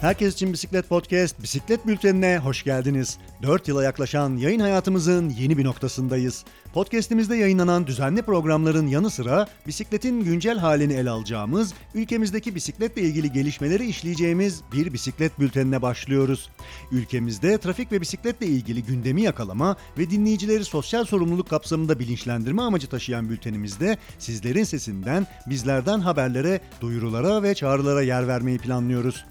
Herkes için Bisiklet Podcast, Bisiklet Bülteni'ne hoş geldiniz. 4 yıla yaklaşan yayın hayatımızın yeni bir noktasındayız. Podcast'imizde yayınlanan düzenli programların yanı sıra bisikletin güncel halini ele alacağımız, ülkemizdeki bisikletle ilgili gelişmeleri işleyeceğimiz bir bisiklet bültenine başlıyoruz. Ülkemizde trafik ve bisikletle ilgili gündemi yakalama ve dinleyicileri sosyal sorumluluk kapsamında bilinçlendirme amacı taşıyan bültenimizde sizlerin sesinden, bizlerden haberlere, duyurulara ve çağrılara yer vermeyi planlıyoruz.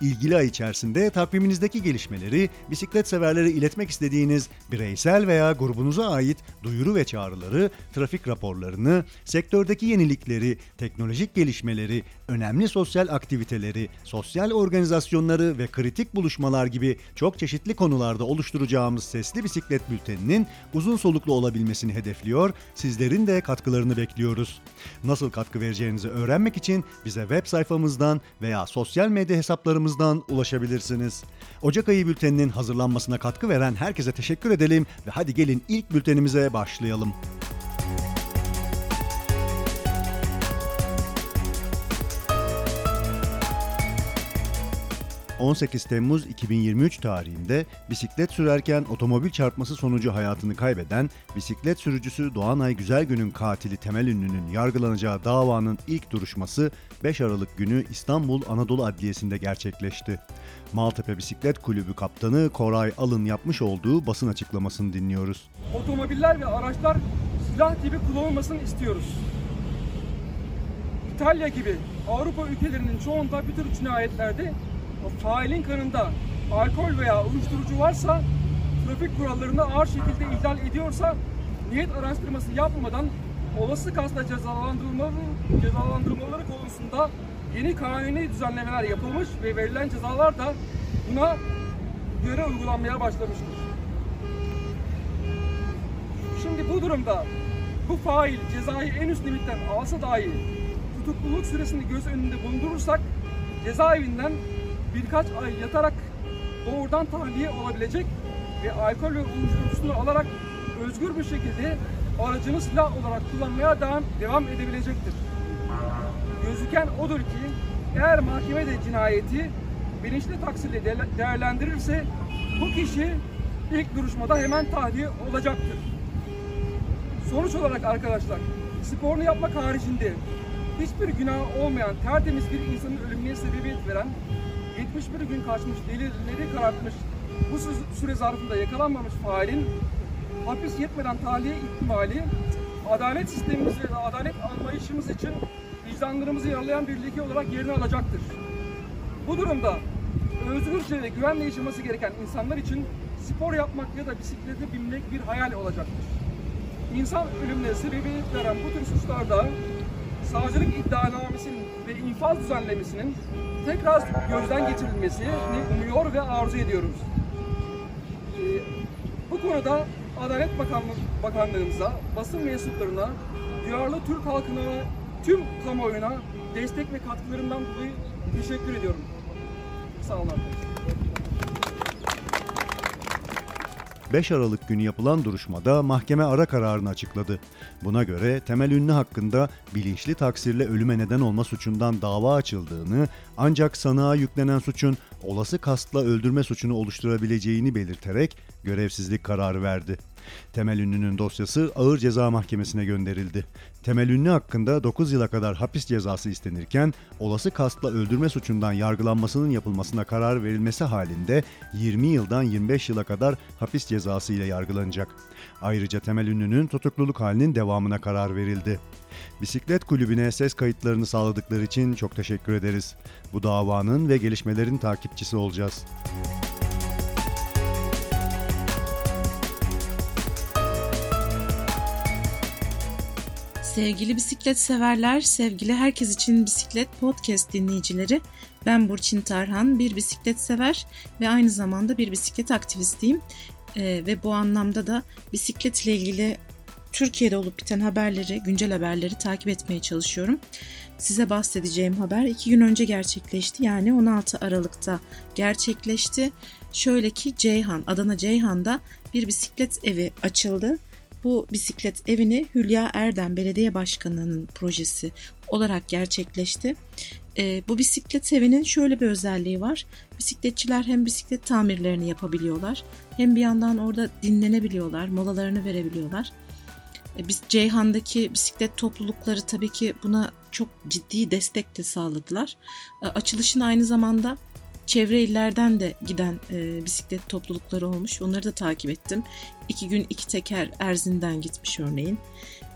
İlgili ay içerisinde takviminizdeki gelişmeleri, bisiklet severlere iletmek istediğiniz bireysel veya grubunuza ait duyuru ve çağrıları, trafik raporlarını, sektördeki yenilikleri, teknolojik gelişmeleri, önemli sosyal aktiviteleri, sosyal organizasyonları ve kritik buluşmalar gibi çok çeşitli konularda oluşturacağımız sesli bisiklet bülteninin uzun soluklu olabilmesini hedefliyor, sizlerin de katkılarını bekliyoruz. Nasıl katkı vereceğinizi öğrenmek için bize web sayfamızdan veya sosyal medya hesaplarımızdan ulaşabilirsiniz. Ocak ayı bülteninin hazırlanmasına katkı veren herkese teşekkür edelim ve hadi gelin ilk bültenimize başlayalım. 18 Temmuz 2023 tarihinde bisiklet sürerken otomobil çarpması sonucu hayatını kaybeden bisiklet sürücüsü Doğanay Güzelgün'ün katili Temel Ünlü'nün yargılanacağı davanın ilk duruşması 5 Aralık günü İstanbul Anadolu Adliyesi'nde gerçekleşti. Maltepe Bisiklet Kulübü Kaptanı Koray Alın yapmış olduğu basın açıklamasını dinliyoruz. Otomobiller ve araçlar silah gibi kullanılmasını istiyoruz. İtalya gibi Avrupa ülkelerinin çoğunda bir tür cinayetlerde failin kanında alkol veya uyuşturucu varsa trafik kurallarını ağır şekilde ihlal ediyorsa niyet araştırması yapmadan olası kasla cezalandırılmaları, cezalandırılmaları konusunda yeni kanuni düzenlemeler yapılmış ve verilen cezalar da buna göre uygulanmaya başlamıştır. Şimdi bu durumda bu fail cezayı en üst limitten alsa dahi tutukluluk süresini göz önünde bulundurursak cezaevinden birkaç ay yatarak doğrudan tahliye olabilecek ve alkol ve uyuşturucusunu alarak özgür bir şekilde aracını silah olarak kullanmaya devam, devam edebilecektir. Gözüken odur ki eğer mahkeme de cinayeti bilinçli taksirle değerlendirirse bu kişi ilk duruşmada hemen tahliye olacaktır. Sonuç olarak arkadaşlar sporunu yapmak haricinde hiçbir günah olmayan tertemiz bir insanın ölümüne sebebiyet veren 71 gün kaçmış, delilleri karartmış, bu süre zarfında yakalanmamış failin hapis yetmeden tahliye ihtimali adalet sistemimiz ve adalet anlayışımız için vicdanlarımızı yaralayan bir leke olarak yerini alacaktır. Bu durumda özgürce ve güvenle yaşaması gereken insanlar için spor yapmak ya da bisiklete binmek bir hayal olacaktır. İnsan ölümüne sebebiyet veren bu tür suçlarda savcılık iddianamesinin ve infaz düzenlemesinin tekrar gözden geçirilmesini umuyor ve arzu ediyoruz. Ee, bu konuda Adalet Bakanlığı, Bakanlığımıza, basın mensuplarına, duyarlı Türk halkına ve tüm kamuoyuna destek ve katkılarından dolayı teşekkür ediyorum. Sağ olun 5 Aralık günü yapılan duruşmada mahkeme ara kararını açıkladı. Buna göre Temel Ünlü hakkında bilinçli taksirle ölüme neden olma suçundan dava açıldığını ancak sanığa yüklenen suçun olası kastla öldürme suçunu oluşturabileceğini belirterek görevsizlik kararı verdi. Temel Ünlü'nün dosyası Ağır Ceza Mahkemesi'ne gönderildi. Temel Ünlü hakkında 9 yıla kadar hapis cezası istenirken olası kastla öldürme suçundan yargılanmasının yapılmasına karar verilmesi halinde 20 yıldan 25 yıla kadar hapis cezası ile yargılanacak. Ayrıca Temel Ünlü'nün tutukluluk halinin devamına karar verildi. Bisiklet kulübüne ses kayıtlarını sağladıkları için çok teşekkür ederiz. Bu davanın ve gelişmelerin takipçisi olacağız. Sevgili bisiklet severler, sevgili herkes için bisiklet podcast dinleyicileri. Ben Burçin Tarhan, bir bisiklet sever ve aynı zamanda bir bisiklet aktivistiyim. Ee, ve bu anlamda da bisiklet ile ilgili Türkiye'de olup biten haberleri, güncel haberleri takip etmeye çalışıyorum. Size bahsedeceğim haber iki gün önce gerçekleşti. Yani 16 Aralık'ta gerçekleşti. Şöyle ki Ceyhan, Adana Ceyhan'da bir bisiklet evi açıldı bu bisiklet evini Hülya Erdem Belediye Başkanı'nın projesi olarak gerçekleşti. E, bu bisiklet evinin şöyle bir özelliği var. Bisikletçiler hem bisiklet tamirlerini yapabiliyorlar hem bir yandan orada dinlenebiliyorlar, molalarını verebiliyorlar. E, biz Ceyhan'daki bisiklet toplulukları tabii ki buna çok ciddi destek de sağladılar. E, açılışın aynı zamanda çevre illerden de giden e, bisiklet toplulukları olmuş. Onları da takip ettim. İki gün iki teker Erzin'den gitmiş örneğin.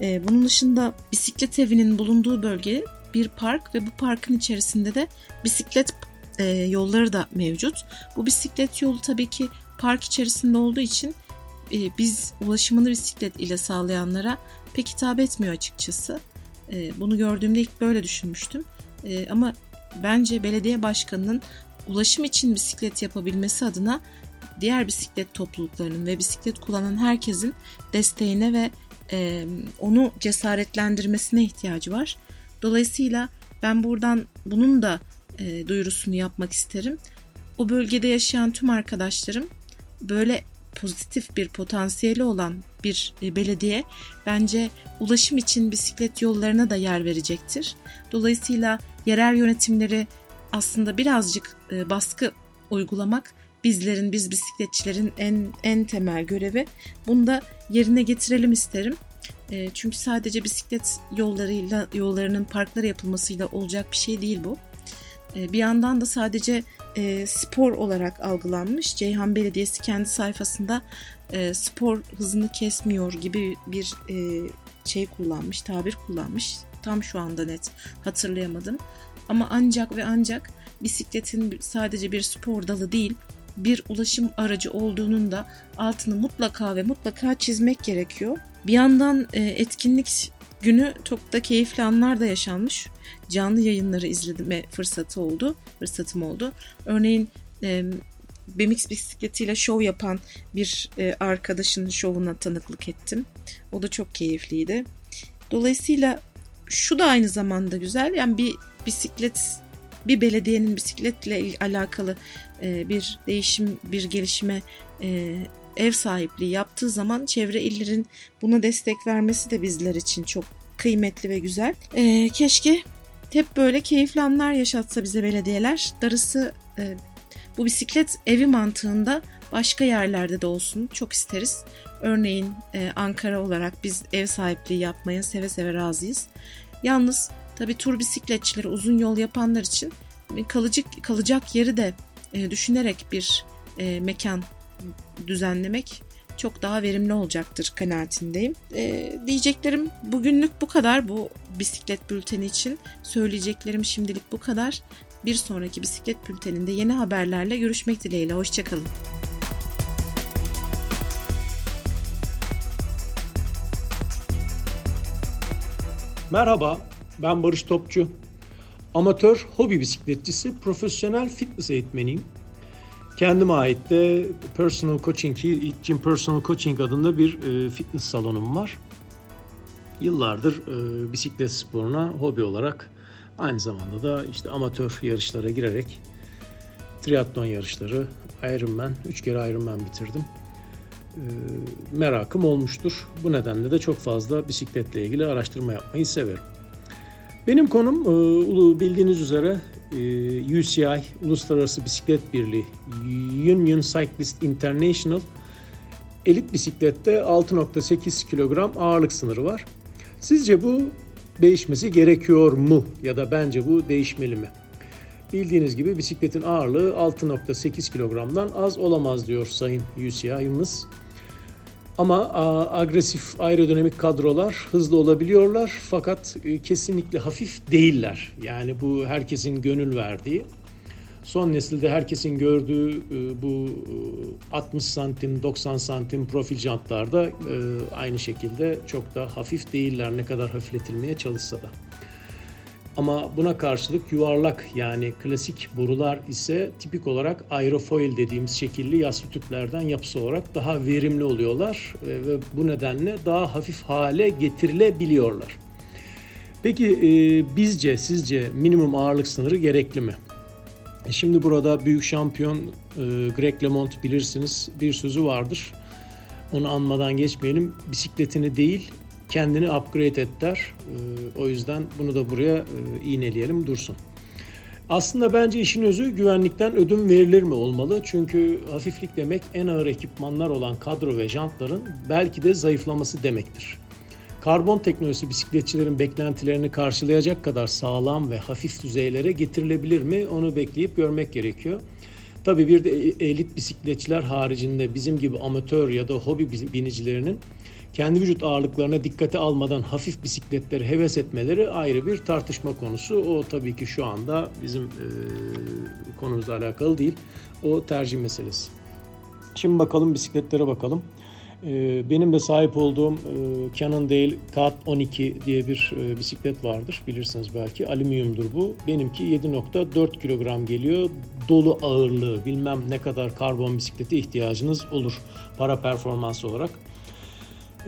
E, bunun dışında bisiklet evinin bulunduğu bölge bir park ve bu parkın içerisinde de bisiklet e, yolları da mevcut. Bu bisiklet yolu tabii ki park içerisinde olduğu için e, biz ulaşımını bisiklet ile sağlayanlara pek hitap etmiyor açıkçası. E, bunu gördüğümde ilk böyle düşünmüştüm. E, ama bence belediye başkanının ulaşım için bisiklet yapabilmesi adına diğer bisiklet topluluklarının ve bisiklet kullanan herkesin desteğine ve e, onu cesaretlendirmesine ihtiyacı var. Dolayısıyla ben buradan bunun da e, duyurusunu yapmak isterim. O bölgede yaşayan tüm arkadaşlarım böyle pozitif bir potansiyeli olan bir e, belediye bence ulaşım için bisiklet yollarına da yer verecektir. Dolayısıyla yerel yönetimleri aslında birazcık e, baskı uygulamak bizlerin, biz bisikletçilerin en en temel görevi. Bunu da yerine getirelim isterim. E, çünkü sadece bisiklet yollarıyla yollarının parklara yapılmasıyla olacak bir şey değil bu. E, bir yandan da sadece spor olarak algılanmış. Ceyhan Belediyesi kendi sayfasında spor hızını kesmiyor gibi bir şey kullanmış, tabir kullanmış. Tam şu anda net hatırlayamadım. Ama ancak ve ancak bisikletin sadece bir spor dalı değil, bir ulaşım aracı olduğunun da altını mutlaka ve mutlaka çizmek gerekiyor. Bir yandan e, etkinlik günü çok da keyifli anlar da yaşanmış. Canlı yayınları izleme fırsatı oldu, fırsatım oldu. Örneğin BMX bisikletiyle şov yapan bir e, arkadaşın şovuna tanıklık ettim. O da çok keyifliydi. Dolayısıyla şu da aynı zamanda güzel. Yani bir bisiklet bir belediyenin bisikletle alakalı e, bir değişim, bir gelişime e, ev sahipliği yaptığı zaman çevre illerin buna destek vermesi de bizler için çok kıymetli ve güzel. E, keşke hep böyle keyifli anlar yaşatsa bize belediyeler. Darısı bu bisiklet evi mantığında başka yerlerde de olsun çok isteriz. Örneğin Ankara olarak biz ev sahipliği yapmaya seve seve razıyız. Yalnız tabii tur bisikletçileri uzun yol yapanlar için kalıcı kalacak yeri de e, düşünerek bir e, mekan düzenlemek çok daha verimli olacaktır kanaatindeyim. E, diyeceklerim bugünlük bu kadar bu bisiklet bülteni için. Söyleyeceklerim şimdilik bu kadar. Bir sonraki bisiklet bülteninde yeni haberlerle görüşmek dileğiyle. Hoşçakalın. Merhaba, ben Barış Topçu. Amatör hobi bisikletçisi, profesyonel fitness eğitmeniyim. Kendime ait de Personal Coaching, Gym Personal Coaching adında bir e, fitness salonum var. Yıllardır e, bisiklet sporuna hobi olarak aynı zamanda da işte amatör yarışlara girerek triatlon yarışları, Ironman, 3 kere Ironman bitirdim. E, merakım olmuştur. Bu nedenle de çok fazla bisikletle ilgili araştırma yapmayı severim. Benim konum e, bildiğiniz üzere e, UCI Uluslararası Bisiklet Birliği Union Cyclist International elit bisiklette 6.8 kilogram ağırlık sınırı var. Sizce bu değişmesi gerekiyor mu ya da bence bu değişmeli mi? Bildiğiniz gibi bisikletin ağırlığı 6.8 kilogramdan az olamaz diyor Sayın UCI'miz. Ama agresif aerodinamik kadrolar hızlı olabiliyorlar fakat e, kesinlikle hafif değiller. Yani bu herkesin gönül verdiği. Son nesilde herkesin gördüğü e, bu 60 e, santim 90 santim profil jantlarda aynı şekilde çok da hafif değiller ne kadar hafifletilmeye çalışsa da. Ama buna karşılık yuvarlak yani klasik borular ise tipik olarak aerofoil dediğimiz şekilli yassı tüplerden yapısı olarak daha verimli oluyorlar ve bu nedenle daha hafif hale getirilebiliyorlar. Peki e, bizce sizce minimum ağırlık sınırı gerekli mi? E, şimdi burada büyük şampiyon e, Greg LeMond bilirsiniz bir sözü vardır. onu anmadan geçmeyelim. Bisikletini değil, kendini upgrade et der. Ee, o yüzden bunu da buraya e, iğneleyelim dursun. Aslında bence işin özü güvenlikten ödün verilir mi olmalı? Çünkü hafiflik demek en ağır ekipmanlar olan kadro ve jantların belki de zayıflaması demektir. Karbon teknolojisi bisikletçilerin beklentilerini karşılayacak kadar sağlam ve hafif düzeylere getirilebilir mi? Onu bekleyip görmek gerekiyor. Tabii bir de e, elit bisikletçiler haricinde bizim gibi amatör ya da hobi binicilerinin kendi vücut ağırlıklarına dikkate almadan hafif bisikletleri heves etmeleri ayrı bir tartışma konusu. O tabii ki şu anda bizim e, konumuzla alakalı değil. O tercih meselesi. Şimdi bakalım bisikletlere bakalım. E, benim de sahip olduğum e, Cannondale Cat 12 diye bir e, bisiklet vardır. Bilirsiniz belki. Alüminyumdur bu. Benimki 7.4 kilogram geliyor. Dolu ağırlığı bilmem ne kadar karbon bisiklete ihtiyacınız olur para performans olarak.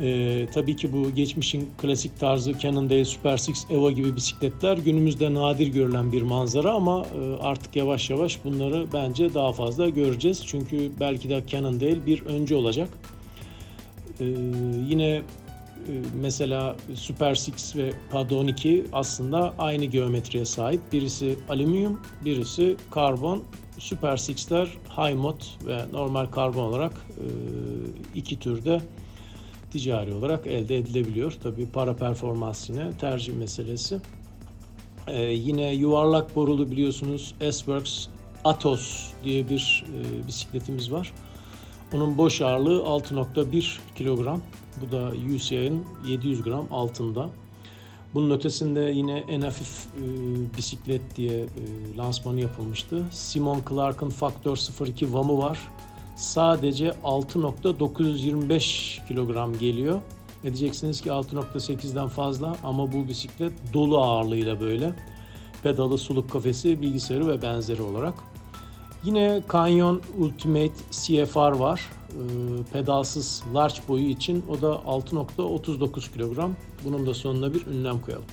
Ee, tabii ki bu geçmişin klasik tarzı Cannondale Super Six Evo gibi bisikletler günümüzde nadir görülen bir manzara ama e, artık yavaş yavaş bunları bence daha fazla göreceğiz. Çünkü belki de Cannondale bir önce olacak. Ee, yine e, mesela Super Six ve Pad 12 aslında aynı geometriye sahip. Birisi alüminyum, birisi karbon. Super Six'ler high mod ve normal karbon olarak e, iki türde ticari olarak elde edilebiliyor. Tabii para performans tercih meselesi. Ee, yine yuvarlak borulu biliyorsunuz S-Works Atos diye bir e, bisikletimiz var. Onun boş ağırlığı 6.1 kilogram. Bu da UCI'nin 700 gram altında. Bunun ötesinde yine en hafif e, bisiklet diye e, lansmanı yapılmıştı. Simon Clark'ın Factor 02 VAM'ı var sadece 6.925 kilogram geliyor. Ne diyeceksiniz ki 6.8'den fazla ama bu bisiklet dolu ağırlığıyla böyle. Pedalı, suluk kafesi, bilgisayarı ve benzeri olarak. Yine Canyon Ultimate CFR var. Ee, pedalsız large boyu için o da 6.39 kilogram. Bunun da sonuna bir ünlem koyalım.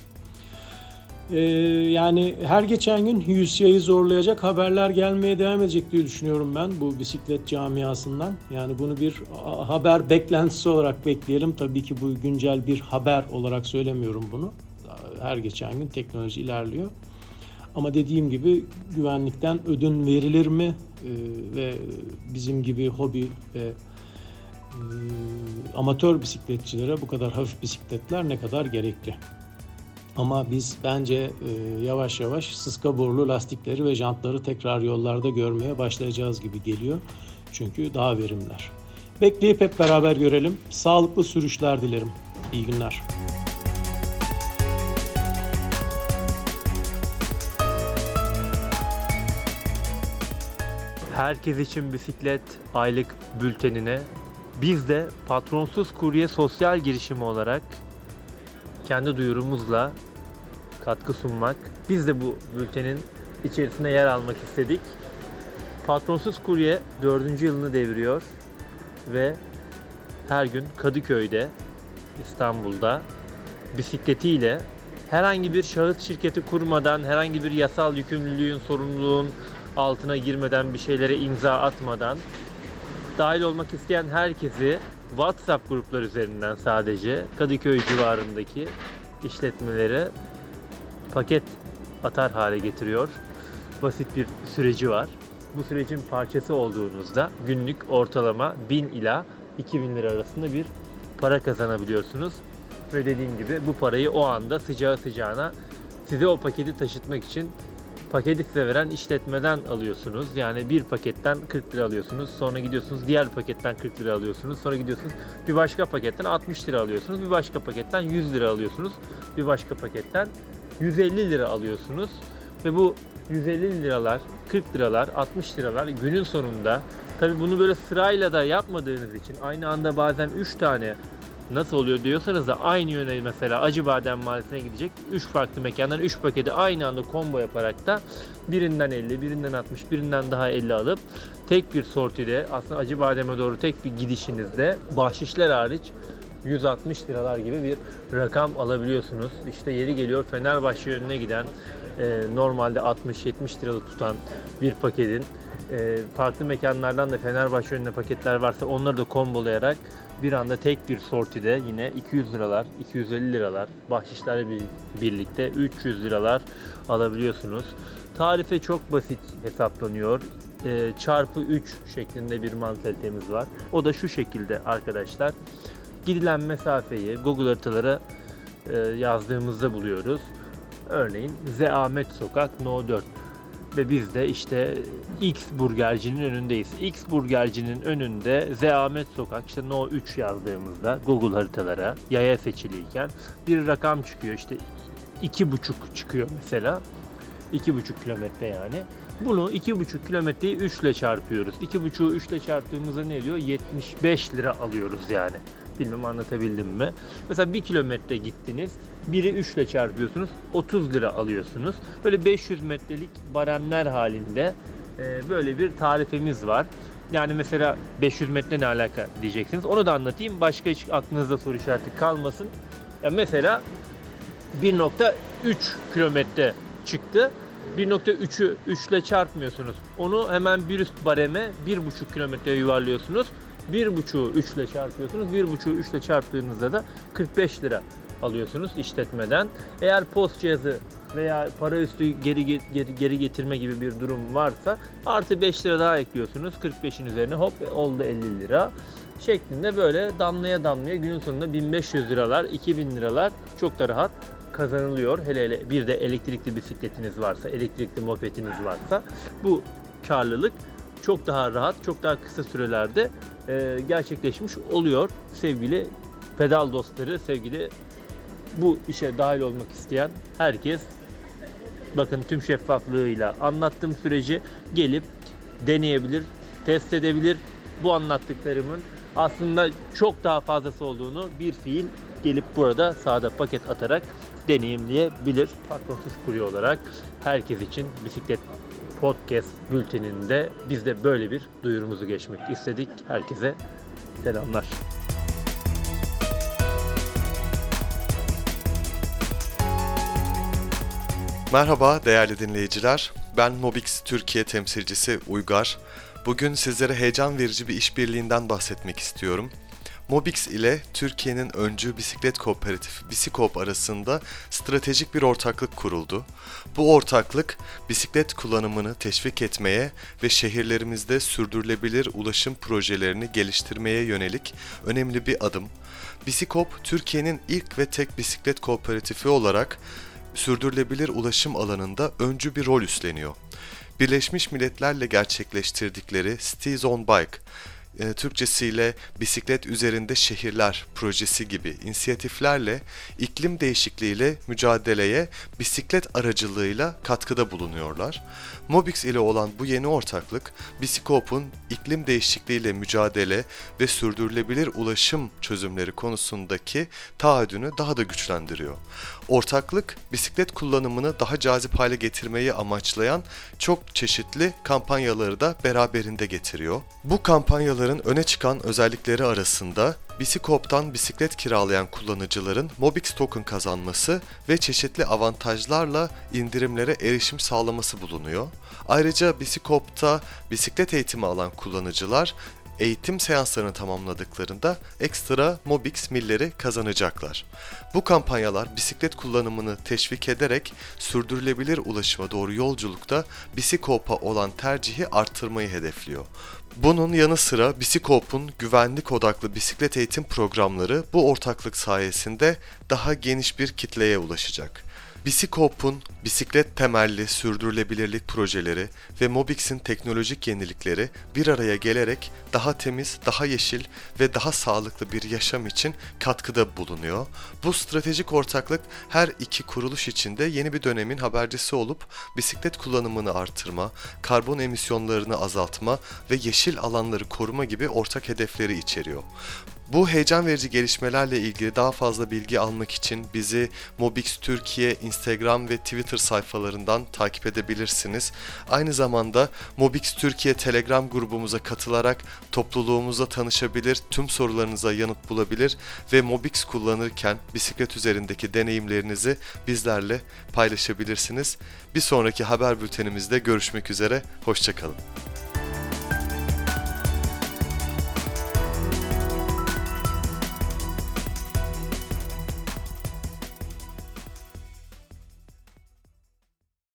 Ee, yani her geçen gün UCI'yi zorlayacak haberler gelmeye devam edecek diye düşünüyorum ben bu bisiklet camiasından. Yani bunu bir haber beklentisi olarak bekleyelim. Tabii ki bu güncel bir haber olarak söylemiyorum bunu. Her geçen gün teknoloji ilerliyor. Ama dediğim gibi güvenlikten ödün verilir mi ee, ve bizim gibi hobi ve e, amatör bisikletçilere bu kadar hafif bisikletler ne kadar gerekli? Ama biz bence e, yavaş yavaş sıska borulu lastikleri ve jantları tekrar yollarda görmeye başlayacağız gibi geliyor. Çünkü daha verimler. Bekleyip hep beraber görelim. Sağlıklı sürüşler dilerim. İyi günler. Herkes için bisiklet aylık bültenine biz de patronsuz kurye sosyal girişimi olarak kendi duyurumuzla katkı sunmak. Biz de bu bültenin içerisinde yer almak istedik. Patronsuz Kurye 4. yılını deviriyor ve her gün Kadıköy'de, İstanbul'da bisikletiyle herhangi bir şahıs şirketi kurmadan, herhangi bir yasal yükümlülüğün, sorumluluğun altına girmeden, bir şeylere imza atmadan dahil olmak isteyen herkesi WhatsApp gruplar üzerinden sadece Kadıköy civarındaki işletmelere paket atar hale getiriyor. Basit bir süreci var. Bu sürecin parçası olduğunuzda günlük ortalama 1000 ila 2000 lira arasında bir para kazanabiliyorsunuz. Ve dediğim gibi bu parayı o anda sıcağı sıcağına size o paketi taşıtmak için paketi size veren işletmeden alıyorsunuz. Yani bir paketten 40 lira alıyorsunuz. Sonra gidiyorsunuz diğer paketten 40 lira alıyorsunuz. Sonra gidiyorsunuz bir başka paketten 60 lira alıyorsunuz. Bir başka paketten 100 lira alıyorsunuz. Bir başka paketten 150 lira alıyorsunuz. Ve bu 150 liralar, 40 liralar, 60 liralar günün sonunda tabi bunu böyle sırayla da yapmadığınız için aynı anda bazen 3 tane nasıl oluyor diyorsanız da aynı yöne mesela Acıbadem Mahallesi'ne gidecek 3 farklı mekandan 3 paketi aynı anda combo yaparak da birinden 50, birinden 60, birinden daha 50 alıp tek bir sortide aslında Acıbadem'e doğru tek bir gidişinizde bahşişler hariç 160 liralar gibi bir rakam alabiliyorsunuz. İşte yeri geliyor Fenerbahçe yönüne giden e, normalde 60-70 liralık tutan bir paketin e, farklı mekanlardan da Fenerbahçe yönüne paketler varsa onları da kombolayarak bir anda tek bir sortide yine 200 liralar, 250 liralar bahşişlerle bir- birlikte 300 liralar alabiliyorsunuz. Tarife çok basit hesaplanıyor. Ee, çarpı 3 şeklinde bir mantalitemiz var. O da şu şekilde arkadaşlar. Gidilen mesafeyi Google haritalara e, yazdığımızda buluyoruz. Örneğin Zeamet Sokak No 4 ve biz de işte X burgercinin önündeyiz. X burgercinin önünde Zeamet Sokak işte No 3 yazdığımızda Google haritalara yaya seçiliyken bir rakam çıkıyor. İşte iki buçuk çıkıyor mesela. iki buçuk kilometre yani. Bunu iki buçuk kilometreyi 3 ile çarpıyoruz. İki buçuğu 3 ile çarptığımızda ne diyor? 75 lira alıyoruz yani. Bilmem anlatabildim mi? Mesela 1 kilometre gittiniz. Biri 3 ile çarpıyorsunuz. 30 lira alıyorsunuz. Böyle 500 metrelik baremler halinde e, böyle bir tarifemiz var. Yani mesela 500 metre ne alaka diyeceksiniz. Onu da anlatayım. Başka hiç aklınızda soru işareti kalmasın. Ya mesela 1.3 kilometre çıktı. 1.3'ü 3 ile çarpmıyorsunuz. Onu hemen bir üst bareme 1.5 kilometreye yuvarlıyorsunuz. 1.5'u 3 ile çarpıyorsunuz. 1.5'u 3 ile çarptığınızda da 45 lira alıyorsunuz işletmeden. Eğer post cihazı veya para üstü geri, geri, geri getirme gibi bir durum varsa artı 5 lira daha ekliyorsunuz. 45'in üzerine hop oldu 50 lira şeklinde böyle damlaya damlaya günün sonunda 1500 liralar, 2000 liralar çok da rahat kazanılıyor. Hele hele bir de elektrikli bisikletiniz varsa, elektrikli mopediniz varsa bu karlılık çok daha rahat, çok daha kısa sürelerde e, gerçekleşmiş oluyor sevgili pedal dostları, sevgili bu işe dahil olmak isteyen herkes bakın tüm şeffaflığıyla anlattığım süreci gelip deneyebilir, test edebilir. Bu anlattıklarımın aslında çok daha fazlası olduğunu bir fiil gelip burada sağda paket atarak deneyimleyebilir. Patronsuz kurye olarak herkes için bisiklet podcast bülteninde biz de böyle bir duyurumuzu geçmek istedik. Herkese selamlar. Merhaba değerli dinleyiciler. Ben Mobix Türkiye temsilcisi Uygar. Bugün sizlere heyecan verici bir işbirliğinden bahsetmek istiyorum. Mobix ile Türkiye'nin öncü bisiklet kooperatifi Bisikop arasında stratejik bir ortaklık kuruldu. Bu ortaklık bisiklet kullanımını teşvik etmeye ve şehirlerimizde sürdürülebilir ulaşım projelerini geliştirmeye yönelik önemli bir adım. Bisikop, Türkiye'nin ilk ve tek bisiklet kooperatifi olarak sürdürülebilir ulaşım alanında öncü bir rol üstleniyor. Birleşmiş Milletler'le gerçekleştirdikleri Cities on Bike, e, Türkçesiyle bisiklet üzerinde şehirler projesi gibi inisiyatiflerle iklim değişikliğiyle mücadeleye bisiklet aracılığıyla katkıda bulunuyorlar. Mobix ile olan bu yeni ortaklık, Bisikop'un iklim değişikliğiyle mücadele ve sürdürülebilir ulaşım çözümleri konusundaki taahhüdünü daha da güçlendiriyor. Ortaklık, bisiklet kullanımını daha cazip hale getirmeyi amaçlayan çok çeşitli kampanyaları da beraberinde getiriyor. Bu kampanyaların öne çıkan özellikleri arasında Bisikop'tan bisiklet kiralayan kullanıcıların Mobix token kazanması ve çeşitli avantajlarla indirimlere erişim sağlaması bulunuyor. Ayrıca Bisikop'ta bisiklet eğitimi alan kullanıcılar eğitim seanslarını tamamladıklarında ekstra Mobix milleri kazanacaklar. Bu kampanyalar bisiklet kullanımını teşvik ederek sürdürülebilir ulaşıma doğru yolculukta Bisikop'a olan tercihi artırmayı hedefliyor. Bunun yanı sıra Bisikop'un güvenlik odaklı bisiklet eğitim programları bu ortaklık sayesinde daha geniş bir kitleye ulaşacak. Bisikop'un bisiklet temelli sürdürülebilirlik projeleri ve Mobix'in teknolojik yenilikleri bir araya gelerek daha temiz, daha yeşil ve daha sağlıklı bir yaşam için katkıda bulunuyor. Bu stratejik ortaklık her iki kuruluş içinde yeni bir dönemin habercisi olup bisiklet kullanımını artırma, karbon emisyonlarını azaltma ve yeşil alanları koruma gibi ortak hedefleri içeriyor. Bu heyecan verici gelişmelerle ilgili daha fazla bilgi almak için bizi Mobix Türkiye Instagram ve Twitter sayfalarından takip edebilirsiniz. Aynı zamanda Mobix Türkiye Telegram grubumuza katılarak topluluğumuzla tanışabilir, tüm sorularınıza yanıt bulabilir ve Mobix kullanırken bisiklet üzerindeki deneyimlerinizi bizlerle paylaşabilirsiniz. Bir sonraki haber bültenimizde görüşmek üzere, hoşçakalın.